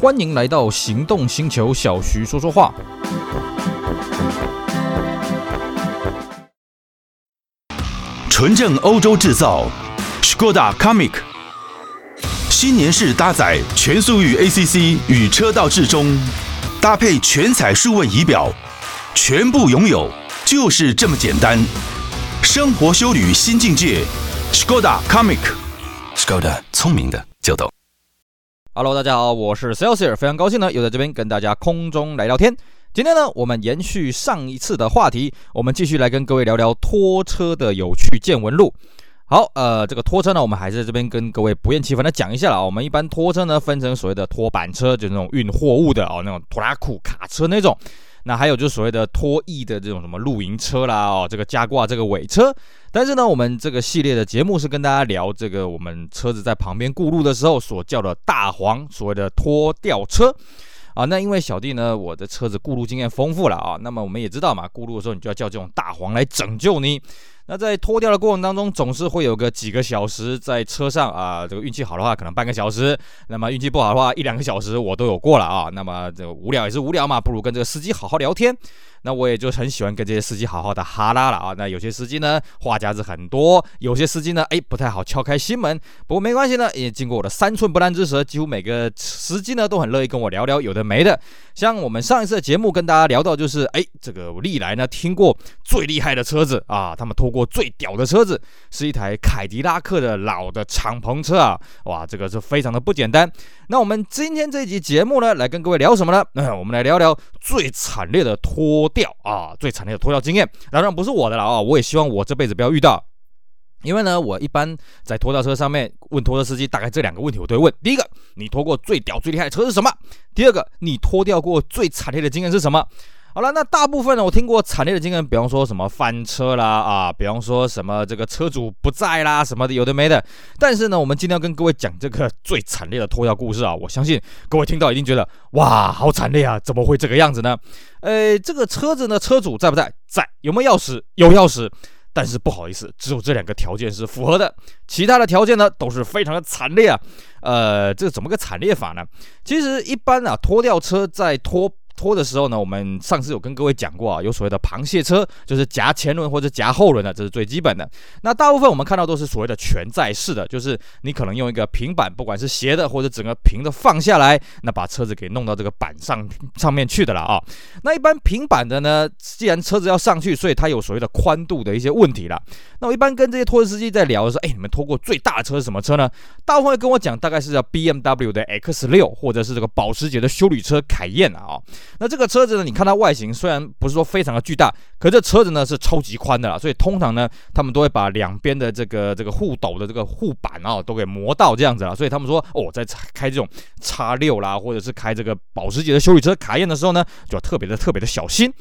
欢迎来到行动星球，小徐说说话。纯正欧洲制造，Skoda Comic，新年式搭载全速域 ACC 与车道智中，搭配全彩数位仪表，全部拥有就是这么简单。生活修旅新境界，Skoda Comic，Skoda 聪明的就懂。Hello，大家好，我是 Celsius，非常高兴呢，又在这边跟大家空中来聊天。今天呢，我们延续上一次的话题，我们继续来跟各位聊聊拖车的有趣见闻录。好，呃，这个拖车呢，我们还是在这边跟各位不厌其烦的讲一下了啊。我们一般拖车呢，分成所谓的拖板车，就那种运货物的哦，那种拖拉库卡车那种。那还有就是所谓的拖曳的这种什么露营车啦，哦，这个加挂这个尾车。但是呢，我们这个系列的节目是跟大家聊这个我们车子在旁边过路的时候所叫的大黄，所谓的拖吊车啊。那因为小弟呢，我的车子过路经验丰富了啊，那么我们也知道嘛，过路的时候你就要叫这种大黄来拯救你。那在拖掉的过程当中，总是会有个几个小时在车上啊，这个运气好的话，可能半个小时；那么运气不好的话，一两个小时我都有过了啊。那么这无聊也是无聊嘛，不如跟这个司机好好聊天。那我也就很喜欢跟这些司机好好的哈拉了啊。那有些司机呢，话匣子很多；有些司机呢，哎，不太好敲开心门。不过没关系呢，也经过我的三寸不烂之舌，几乎每个司机呢都很乐意跟我聊聊有的没的。像我们上一次的节目跟大家聊到，就是哎，这个我历来呢听过最厉害的车子啊，他们拖过我最屌的车子是一台凯迪拉克的老的敞篷车啊，哇，这个是非常的不简单。那我们今天这一集节目呢，来跟各位聊什么呢？那、我们来聊聊最惨烈的拖。拖吊啊，最惨烈的拖吊经验，当然不是我的了啊！我也希望我这辈子不要遇到，因为呢，我一般在拖吊车上面问拖车司机，大概这两个问题我都会问：第一个，你拖过最屌最厉害的车是什么？第二个，你拖吊过最惨烈的经验是什么？好了，那大部分呢，我听过惨烈的经验，比方说什么翻车啦，啊，比方说什么这个车主不在啦，什么的有的没的。但是呢，我们今天要跟各位讲这个最惨烈的拖吊故事啊，我相信各位听到一定觉得哇，好惨烈啊，怎么会这个样子呢？呃，这个车子呢，车主在不在？在。有没有钥匙？有钥匙。但是不好意思，只有这两个条件是符合的，其他的条件呢都是非常的惨烈啊。呃，这怎么个惨烈法呢？其实一般啊，拖吊车在拖。拖的时候呢，我们上次有跟各位讲过啊，有所谓的螃蟹车，就是夹前轮或者夹后轮的，这是最基本的。那大部分我们看到都是所谓的全载式的，就是你可能用一个平板，不管是斜的或者整个平的放下来，那把车子给弄到这个板上上面去的了啊。那一般平板的呢，既然车子要上去，所以它有所谓的宽度的一些问题了。那我一般跟这些拖车司机在聊的时候，哎，你们拖过最大的车是什么车呢？大部分跟我讲，大概是叫 BMW 的 X6，或者是这个保时捷的修理车凯宴啊。那这个车子呢，你看它外形虽然不是说非常的巨大，可这车子呢是超级宽的啦，所以通常呢，他们都会把两边的这个这个护斗的这个护板啊都给磨到这样子了。所以他们说哦，在开这种叉六啦，或者是开这个保时捷的修理车卡宴的时候呢，就要特别的特别的小心。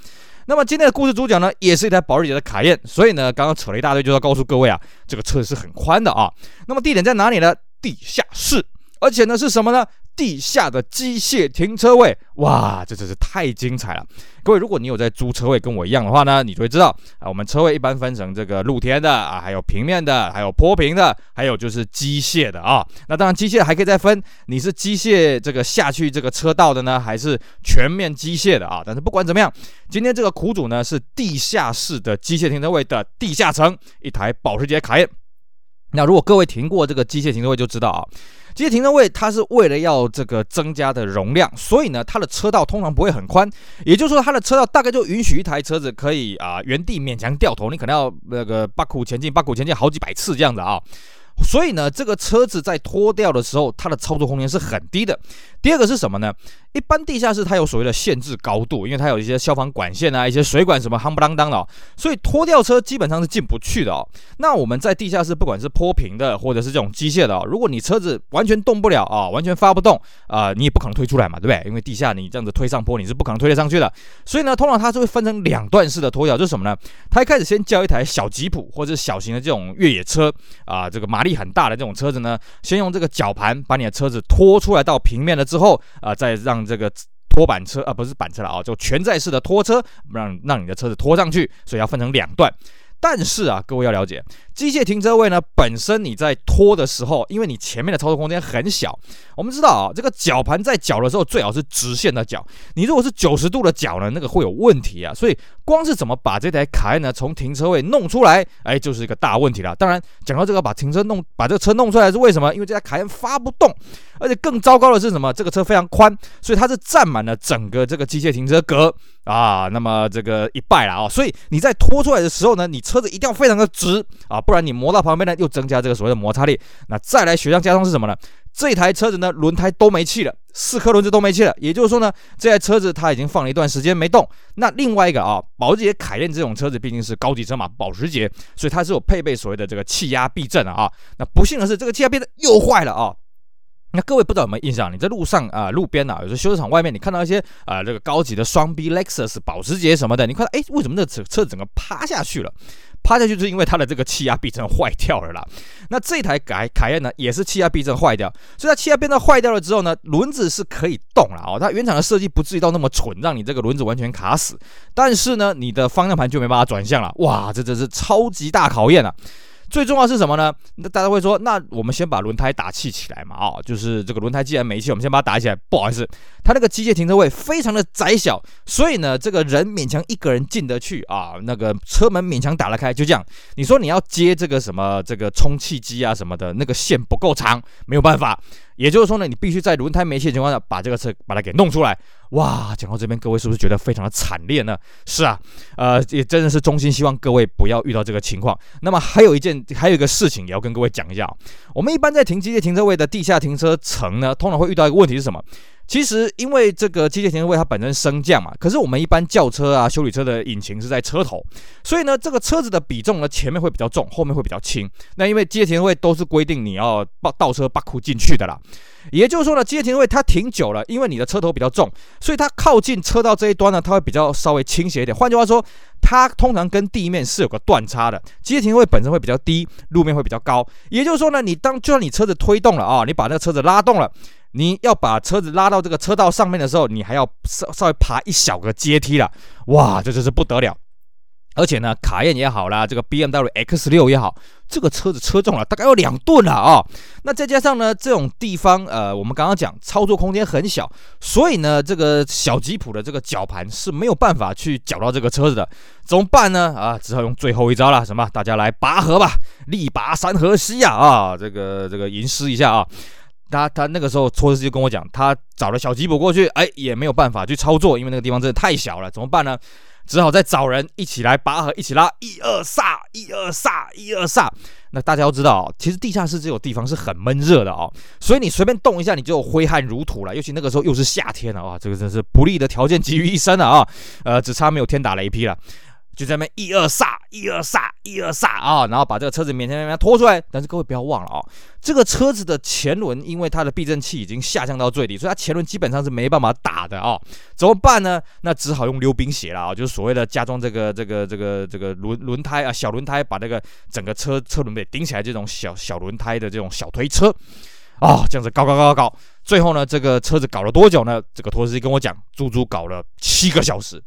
那么今天的故事主角呢，也是一台保时捷的卡宴，所以呢，刚刚扯了一大堆，就要告诉各位啊，这个车子是很宽的啊。那么地点在哪里呢？地下室，而且呢是什么呢？地下的机械停车位，哇，这真是太精彩了！各位，如果你有在租车位跟我一样的话呢，你就会知道啊，我们车位一般分成这个露天的啊，还有平面的，还有坡平的，还有就是机械的啊。那当然，机械还可以再分，你是机械这个下去这个车道的呢，还是全面机械的啊？但是不管怎么样，今天这个苦主呢是地下室的机械停车位的地下层，一台保时捷卡宴。那如果各位停过这个机械停车位，就知道啊。其实停车位，它是为了要这个增加的容量，所以呢，它的车道通常不会很宽，也就是说，它的车道大概就允许一台车子可以啊、原地勉强掉头，你可能要那个八股前进，八股前进好几百次这样子啊。所以呢，这个车子在拖吊的时候，它的操作空间是很低的。第二个是什么呢？一般地下室它有所谓的限制高度，因为它有一些消防管线啊、一些水管什么夯不啷当的哦，所以拖吊车基本上是进不去的哦。那我们在地下室，不管是坡平的或者是这种机械的哦，如果你车子完全动不了啊，完全发不动啊，你也不可能推出来嘛，对不对？因为地下你这样子推上坡，你是不可能推得上去的。所以呢，通常它是会分成两段式的拖吊，就是什么呢？它一开始先叫一台小吉普或者小型的这种越野车啊，这个马力很大的这种车子呢，先用这个绞盘把你的车子拖出来到平面了之后啊，再让这个。拖板车啊，不是板车了啊，就全载式的拖车，让让你的车子拖上去，所以要分成两段。但是啊，各位要了解，机械停车位呢，本身你在拖的时候，因为你前面的操作空间很小，我们知道啊，这个绞盘在绞的时候最好是直线的绞，你如果是九十度的绞呢，那个会有问题啊。所以光是怎么把这台卡宴呢从停车位弄出来，哎，就是一个大问题了。当然，讲到这个把停车弄把这个车弄出来是为什么？因为这台卡宴发不动，而且更糟糕的是什么？这个车非常宽，所以它是占满了整个这个机械停车格啊。那么这个一败了啊，所以你在拖出来的时候呢，你车子一定要非常的直啊，不然你磨到旁边呢，又增加这个所谓的摩擦力。那再来雪上加霜是什么呢？这台车子呢，轮胎都没气了，四颗轮子都没气了。也就是说呢，这台车子它已经放了一段时间没动。那另外一个啊，保时捷凯宴这种车子毕竟是高级车嘛，保时捷，所以它是有配备所谓的这个气压避震的啊。那不幸的是，这个气压避震又坏了啊。那各位不知道有没有印象？你在路上啊，路边啊，有时候修车厂外面，你看到一些啊，这个高级的双 B Lexus、保时捷什么的，你看，哎，为什么那车车整个趴下去了？趴下去就是因为它的这个气压避震坏掉了啦。那这台凯凯宴呢，也是气压避震坏掉，所以它气压避震坏掉了之后呢，轮子是可以动了哦。它原厂的设计不至于到那么蠢，让你这个轮子完全卡死。但是呢，你的方向盘就没办法转向了。哇，这真是超级大考验啊！最重要是什么呢？那大家会说，那我们先把轮胎打气起来嘛？哦，就是这个轮胎既然没气，我们先把它打起来。不好意思，它那个机械停车位非常的窄小，所以呢，这个人勉强一个人进得去啊，那个车门勉强打得开，就这样。你说你要接这个什么这个充气机啊什么的，那个线不够长，没有办法。也就是说呢，你必须在轮胎没气的情况下把这个车把它给弄出来。哇，讲到这边，各位是不是觉得非常的惨烈呢？是啊，呃，也真的是衷心希望各位不要遇到这个情况。那么还有一件，还有一个事情也要跟各位讲一下。我们一般在停机械停车位的地下停车层呢，通常会遇到一个问题是什么？其实，因为这个机械停车位它本身升降嘛，可是我们一般轿车啊、修理车的引擎是在车头，所以呢，这个车子的比重呢，前面会比较重，后面会比较轻。那因为机械停车位都是规定你要倒倒车把库进去的啦，也就是说呢，机械停车位它停久了，因为你的车头比较重，所以它靠近车道这一端呢，它会比较稍微倾斜一点。换句话说，它通常跟地面是有个断差的。机械停车位本身会比较低，路面会比较高。也就是说呢，你当就算你车子推动了啊，你把那个车子拉动了。你要把车子拉到这个车道上面的时候，你还要稍稍微爬一小个阶梯了，哇，这真是不得了！而且呢，卡宴也好啦，这个 BMW X6 也好，这个车子车重了大概有两吨了啊。那再加上呢，这种地方呃，我们刚刚讲操作空间很小，所以呢，这个小吉普的这个绞盘是没有办法去绞到这个车子的，怎么办呢？啊，只好用最后一招了，什么？大家来拔河吧，力拔山河西呀！啊，这个这个吟诗一下啊。他他那个时候托斯就跟我讲，他找了小吉普过去，哎，也没有办法去操作，因为那个地方真的太小了，怎么办呢？只好再找人一起来拔河，一起拉，一二撒，一二撒，一二撒。那大家要知道，其实地下室这种地方是很闷热的哦，所以你随便动一下，你就挥汗如土了。尤其那个时候又是夏天了啊，这个真是不利的条件集于一身了啊，呃，只差没有天打雷劈了。就在那边一二煞，一二煞，一二煞啊，然后把这个车子勉强勉强拖出来。但是各位不要忘了啊，这个车子的前轮因为它的避震器已经下降到最低，所以它前轮基本上是没办法打的啊。怎么办呢？那只好用溜冰鞋了啊，就是所谓的加装这个这个这个这个轮轮胎啊，小轮胎把那个整个车车轮给顶起来，这种小小轮胎的这种小推车啊，这样子搞搞搞搞搞，最后呢，这个车子搞了多久呢？这个拖司机跟我讲，足足搞了七个小时。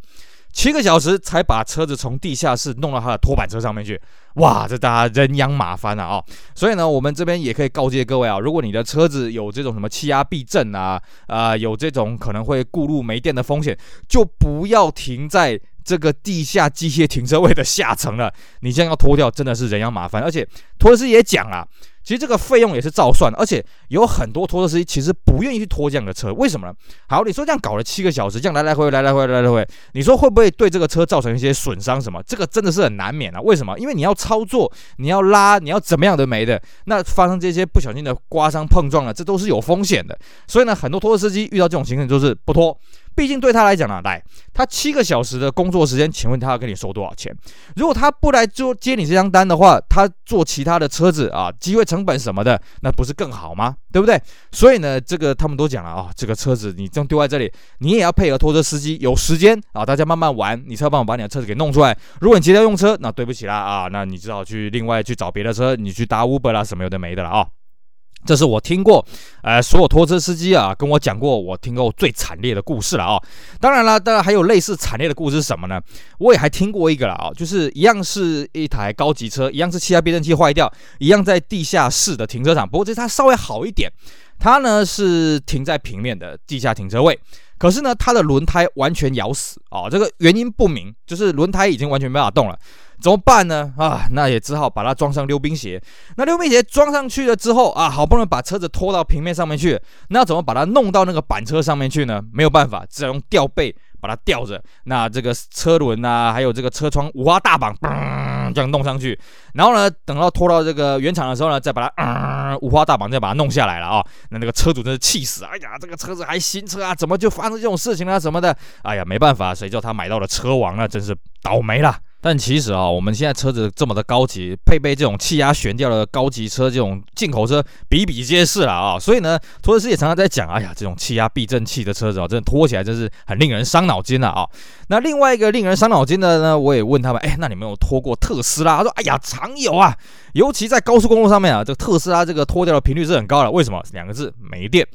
七个小时才把车子从地下室弄到他的拖板车上面去，哇，这大家人仰马翻了啊！所以呢，我们这边也可以告诫各位啊，如果你的车子有这种什么气压避震啊，啊、有这种可能会顾路没电的风险，就不要停在这个地下机械停车位的下层了。你这样要拖掉，真的是人仰马翻。而且托斯也讲啊。其实这个费用也是照算，而且有很多拖车司机其实不愿意去拖这样的车，为什么呢？好，你说这样搞了七个小时，这样来来回回来来回回来来回，你说会不会对这个车造成一些损伤什么？这个真的是很难免啊。为什么？因为你要操作，你要拉，你要怎么样都没的，那发生这些不小心的刮伤碰撞了，这都是有风险的。所以呢，很多拖车司机遇到这种情况就是不拖。毕竟对他来讲呢，来他七个小时的工作时间，请问他要跟你收多少钱？如果他不来做接你这张单的话，他做其他的车子啊，机会成本什么的，那不是更好吗？对不对？所以呢，这个他们都讲了啊，这个车子你这样丢在这里，你也要配合拖车司机，有时间啊，大家慢慢玩，你才帮我把你的车子给弄出来。如果你急着用车，那对不起啦啊，那你只好去另外去找别的车，你去搭 Uber 啦，什么有的没的了啊。这是我听过，呃，所有拖车司机啊跟我讲过，我听过最惨烈的故事了啊。当然了，当然还有类似惨烈的故事是什么呢？我也还听过一个了啊，就是一样是一台高级车，一样是气压避震器坏掉，一样在地下室的停车场，不过这它稍微好一点，它呢是停在平面的地下停车位。可是呢，它的轮胎完全咬死啊，这个原因不明，就是轮胎已经完全没法动了，怎么办呢？啊，那也只好把它装上溜冰鞋。那溜冰鞋装上去了之后啊，好不容易把车子拖到平面上面去，那怎么把它弄到那个板车上面去呢？没有办法，只能用吊背把它吊着。那这个车轮啊，还有这个车窗五花大绑，嘣，这样弄上去。然后呢，等到拖到这个原厂的时候呢，再把它。嗯五花大绑，再把它弄下来了啊、那那个车主真是气死！哎呀，这个车子还新车啊，怎么就发生这种事情、啊、什么的？哎呀，没办法，谁叫他买到了车王啊，真是倒霉了。但其实啊，我们现在车子这么的高级，配备这种气压悬吊的高级车，这种进口车比比皆是了啊。所以呢，拖车师也常常在讲，哎呀，这种气压避震器的车子啊，真的拖起来真是很令人伤脑筋了啊。那另外一个令人伤脑筋的呢，我也问他们，哎，那你们有拖过特斯拉？他说，哎呀，常有啊，尤其在高速公路上面啊，这个特斯拉这个拖掉的频率是很高的。为什么？两个字，没电。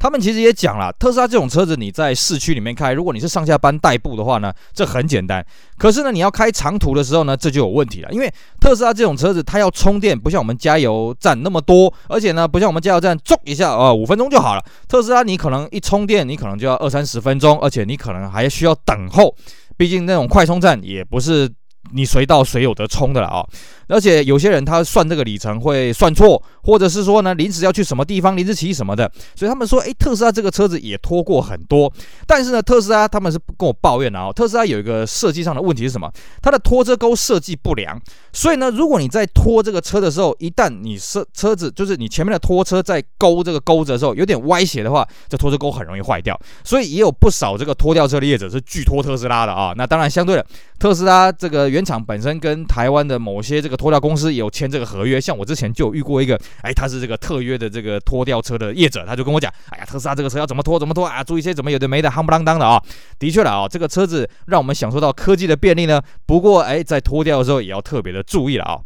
他们其实也讲了，特斯拉这种车子你在市区里面开，如果你是上下班代步的话呢，这很简单。可是呢，你要开长途的时候呢，这就有问题了。因为特斯拉这种车子，它要充电，不像我们加油站那么多，而且呢，不像我们加油站，撞一下，啊，五分钟就好了。特斯拉你可能一充电，你可能就要二三十分钟，而且你可能还需要等候，毕竟那种快充站也不是你随到随有得充的了啊。而且有些人他算这个里程会算错，或者是说呢，临时要去什么地方，临时起什么的，所以他们说，诶，特斯拉这个车子也拖过很多。但是呢，特斯拉他们是跟我抱怨的啊，特斯拉有一个设计上的问题是什么？它的拖车钩设计不良。所以呢，如果你在拖这个车的时候，一旦你车车子就是你前面的拖车在勾这个钩子的时候有点歪斜的话，这拖车钩很容易坏掉。所以也有不少这个拖吊车的业者是拒拖特斯拉的啊。那当然，相对的，特斯拉这个原厂本身跟台湾的某些这个拖吊公司有签这个合约，像我之前就有遇过一个，哎，他是这个特约的这个拖吊车的业者，他就跟我讲，哎呀，特斯拉这个车要怎么拖怎么拖啊，注意些怎么有的没的，夯不啷当的啊。的确了啊，这个车子让我们享受到科技的便利呢，不过哎，在拖吊的时候也要特别的注意了啊。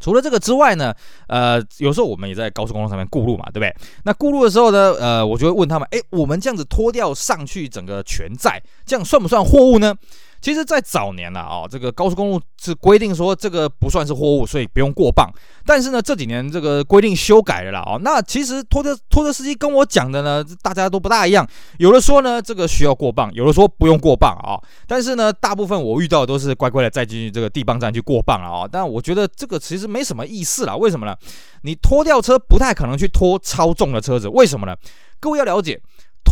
除了这个之外呢，呃，有时候我们也在高速公路上面顾路嘛，对不对？那顾路的时候呢，呃，我就会问他们，哎，我们这样子拖吊上去整个全载，这样算不算货物呢？其实，在早年了啊，这个高速公路是规定说这个不算是货物，所以不用过磅。但是呢，这几年这个规定修改了啦啊。那其实拖车拖车司机跟我讲的呢，大家都不大一样。有的说呢，这个需要过磅；有的说不用过磅啊。但是呢，大部分我遇到的都是乖乖的再进去这个地磅站去过磅了啊。但我觉得这个其实没什么意思啦。为什么呢？你拖吊车不太可能去拖超重的车子，为什么呢？各位要了解。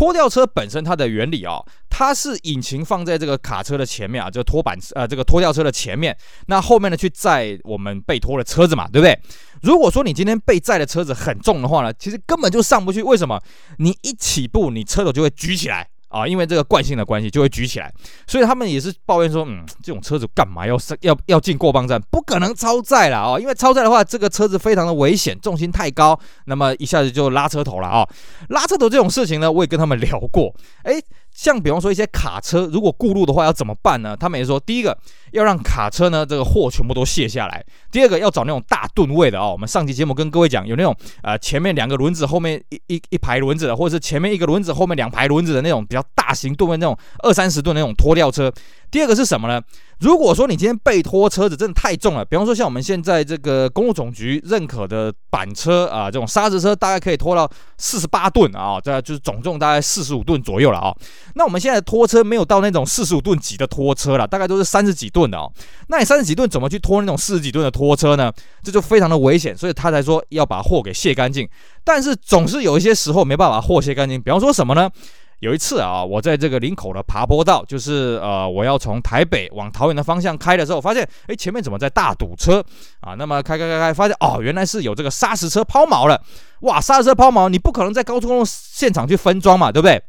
拖吊车本身它的原理啊、哦，它是引擎放在这个卡车的前面啊，就拖板呃这个拖吊车的前面，那后面呢去载我们被拖的车子嘛，对不对？如果说你今天被载的车子很重的话呢，其实根本就上不去。为什么？你一起步，你车头就会举起来。啊，因为这个惯性的关系，就会举起来，所以他们也是抱怨说，嗯，这种车子干嘛要要要进过磅站？不可能超载了啊！因为超载的话，这个车子非常的危险，重心太高，那么一下子就拉车头了啊！拉车头这种事情呢，我也跟他们聊过，诶。像比方说一些卡车，如果过路的话要怎么办呢？他们也说，第一个要让卡车呢这个货全部都卸下来；第二个要找那种大吨位的、哦。我们上期节目跟各位讲，有那种呃前面两个轮子，后面一一一排轮子的，或者是前面一个轮子，后面两排轮子的那种比较大型吨位那种二三十吨那种拖吊车。第二个是什么呢？如果说你今天被拖车子真的太重了，比方说像我们现在这个公路总局认可的板车啊，这种砂石车大概可以拖到四十八吨啊，这就是总重大概四十五吨左右了啊。那我们现在拖车没有到那种四十五吨级的拖车了，大概都是三十几吨的哦。那你三十几吨怎么去拖那种四十几吨的拖车呢？这就非常的危险，所以他才说要把货给卸干净。但是总是有一些时候没办法货卸干净，比方说什么呢？有一次啊，我在这个林口的爬坡道，就是呃，我要从台北往桃园的方向开的时候，发现哎，前面怎么在大堵车啊？那么开开开开，发现哦，原来是有这个砂石车抛锚了。哇，砂石车抛锚，你不可能在高速公路现场去分装嘛，对不对？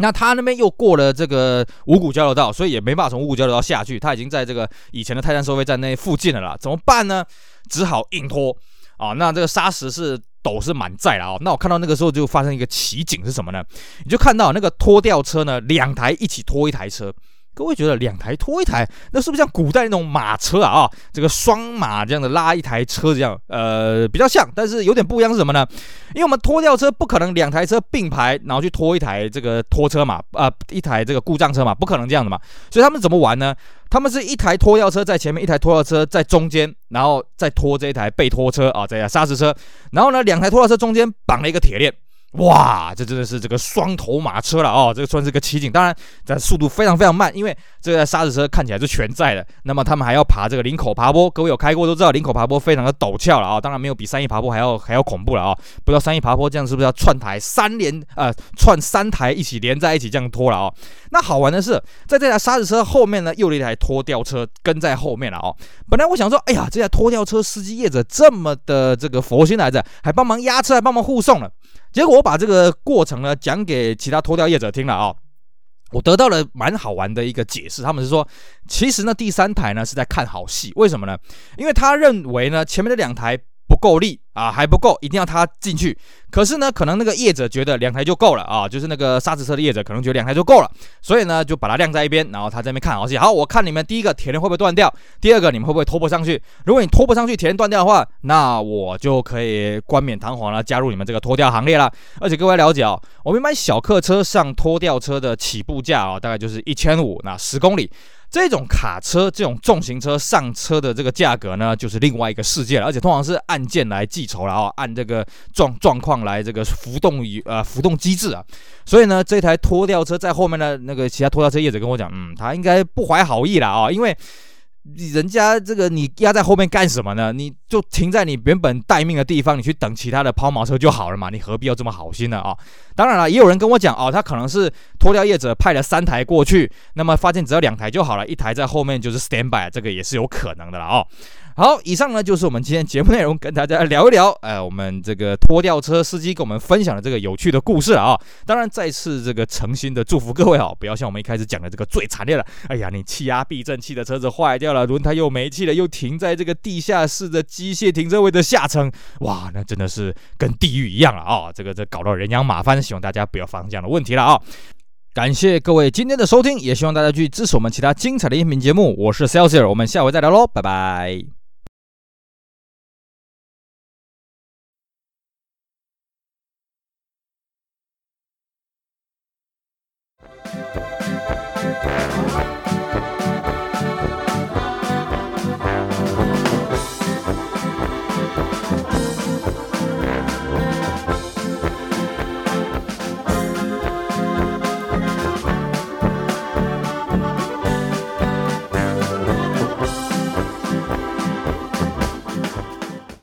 那他那边又过了这个五股交流道，所以也没办法从五股交流道下去。他已经在这个以前的泰山收费站那附近了啦，怎么办呢？只好硬拖啊。那这个砂石是。斗是满载了啊！那我看到那个时候就发生一个奇景是什么呢？你就看到那个拖吊车呢，两台一起拖一台车，各位觉得两台拖一台，那是不是像古代那种马车啊？啊，这个双马这样的拉一台车这样，呃，比较像，但是有点不一样是什么呢？因为我们拖吊车不可能两台车并排，然后去拖一台这个拖车嘛，啊、一台这个故障车嘛，不可能这样的嘛。所以他们怎么玩呢？他们是一台拖吊车在前面，一台拖吊车在中间，然后再拖这一台被拖车啊，这台砂石车，然后呢，两台拖吊车中间绑了一个铁链。哇，这真的是这个双头马车了哦，这个算是个奇景。当然，这速度非常非常慢，因为这个沙子车看起来是全载的。那么他们还要爬这个林口爬坡，各位有开过都知道，林口爬坡非常的陡峭了啊、哦。当然没有比三义爬坡还要还要恐怖了啊、哦。不知道三义爬坡这样是不是要串台三连呃串三台一起连在一起这样拖了啊、哦？那好玩的是，在这台沙子车后面呢，又有一台拖吊车跟在后面了哦。本来我想说，哎呀，这台拖吊车司机业者这么的这个佛心来着，还帮忙压车，还帮忙护送了。结果我把这个过程呢讲给其他脱掉业者听了啊、我得到了蛮好玩的一个解释。他们是说，其实呢第三台呢是在看好戏，为什么呢？因为他认为呢前面的两台。不够力啊，还不够，一定要他进去。可是呢，可能那个业者觉得两台就够了啊，就是那个砂石车的业者可能觉得两台就够了，所以呢就把它晾在一边，然后他在那边看好戏。好，我看你们第一个铁链会不会断掉，第二个你们会不会拖不上去？如果你拖不上去，铁链断掉的话，那我就可以冠冕堂皇了，加入你们这个拖吊行列了。而且各位了解哦，我们一般小客车上拖吊车的起步价啊，大概就是一千五，那十公里。这种卡车、这种重型车上车的这个价格呢，就是另外一个世界了，而且通常是按件来计酬了啊，按这个状状况来这个浮动与呃浮动机制啊，所以呢，这台拖吊车在后面的那个其他拖吊车业者跟我讲，嗯，他应该不怀好意了啊，因为。人家这个你压在后面干什么呢？你就停在你原本待命的地方，你去等其他的抛锚车就好了嘛，你何必要这么好心呢啊？当然了，也有人跟我讲哦，他可能是拖吊业者派了三台过去，那么发现只要两台就好了，一台在后面就是 stand by，这个也是有可能的了哦。好，以上呢就是我们今天节目内容，跟大家聊一聊，呃，我们这个拖吊车司机跟我们分享的这个有趣的故事啊。当然，再次这个诚心的祝福各位啊，不要像我们一开始讲的这个最惨烈的，哎呀，你气压避震器的车子坏掉了，轮胎又没气了，又停在这个地下室的机械停车位的下层，哇，那真的是跟地狱一样了啊！这个这搞到人仰马翻，希望大家不要发生这样的问题了啊。感谢各位今天的收听，也希望大家去支持我们其他精彩的音频节目。我是 Celsius，我们下回再聊喽，拜拜。